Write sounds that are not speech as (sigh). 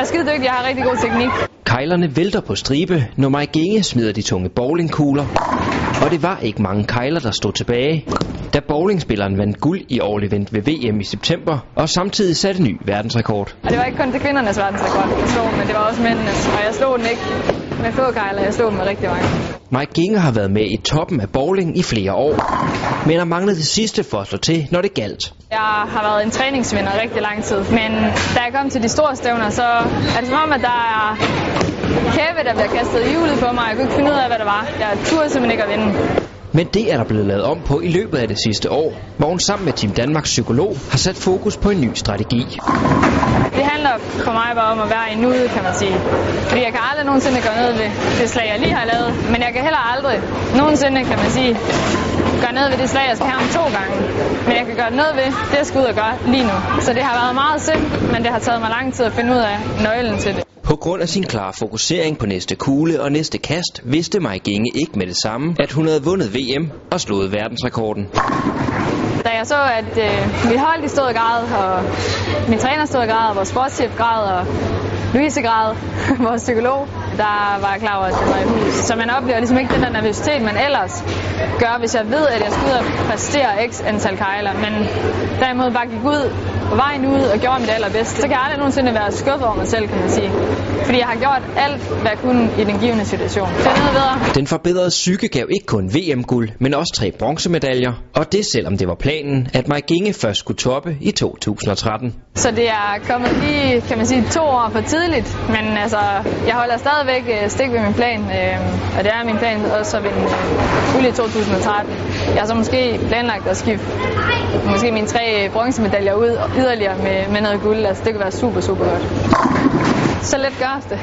Jeg er skide dygtig, jeg har rigtig god teknik. Kejlerne vælter på stribe, når Mike Inge smider de tunge bowlingkugler. Og det var ikke mange kejler, der stod tilbage, da bowlingspilleren vandt guld i All Event ved VM i september, og samtidig satte ny verdensrekord. Og det var ikke kun til kvindernes verdensrekord, jeg slog, men det var også mændenes. Og jeg slog den ikke med få kejler, jeg slog den med rigtig mange. Mike Ginge har været med i toppen af bowling i flere år, men har manglet det sidste for at slå til, når det galt. Jeg har været en træningsvinder rigtig lang tid, men da jeg kom til de store stævner, så er det som om, at der er kæve, der bliver kastet i hjulet på mig. Jeg kunne ikke finde ud af, hvad det var. Jeg turde simpelthen ikke at vinde. Men det er der blevet lavet om på i løbet af det sidste år, hvor hun sammen med Team Danmarks psykolog har sat fokus på en ny strategi. Det handler for mig bare om at være i nuet, kan man sige. Fordi jeg kan aldrig nogensinde gøre noget ved det slag, jeg lige har lavet. Men jeg kan heller aldrig nogensinde, kan man sige, gøre noget ved det slag, jeg skal have om to gange. Men jeg kan gøre noget ved det, jeg skal ud og gøre lige nu. Så det har været meget simpelt, men det har taget mig lang tid at finde ud af nøglen til det. På grund af sin klare fokusering på næste kugle og næste kast, vidste Mike Inge ikke med det samme, at hun havde vundet VM og slået verdensrekorden. Da jeg så, at øh, mit hold stod i grad, og min træner stod i grad, og vores sportschef grad, og Louise grad, (laughs) vores psykolog, der var jeg klar over, at det var i hus. Så man oplever ligesom ikke den der nervøsitet, man ellers gør, hvis jeg ved, at jeg skal ud og præstere x antal kejler. Men derimod bare gik ud på vejen ud og gjorde mit allerbedste. Så kan jeg aldrig nogensinde være skuffet over mig selv, kan man sige. Fordi jeg har gjort alt, hvad jeg kunne i den givende situation. Det er noget bedre. Den forbedrede psyke gav ikke kun VM-guld, men også tre bronzemedaljer. Og det selvom det var planen, at Mike Inge først skulle toppe i 2013. Så det er kommet lige, kan man sige, to år for tidligt. Men altså, jeg holder stadigvæk øh, stik ved min plan. Øh, og det er min plan også at vinde guld i 2013. Jeg har så måske planlagt at skifte måske mine tre bronzemedaljer ud yderligere med, med noget guld. Altså, det kan være super, super godt. Så let gøres det.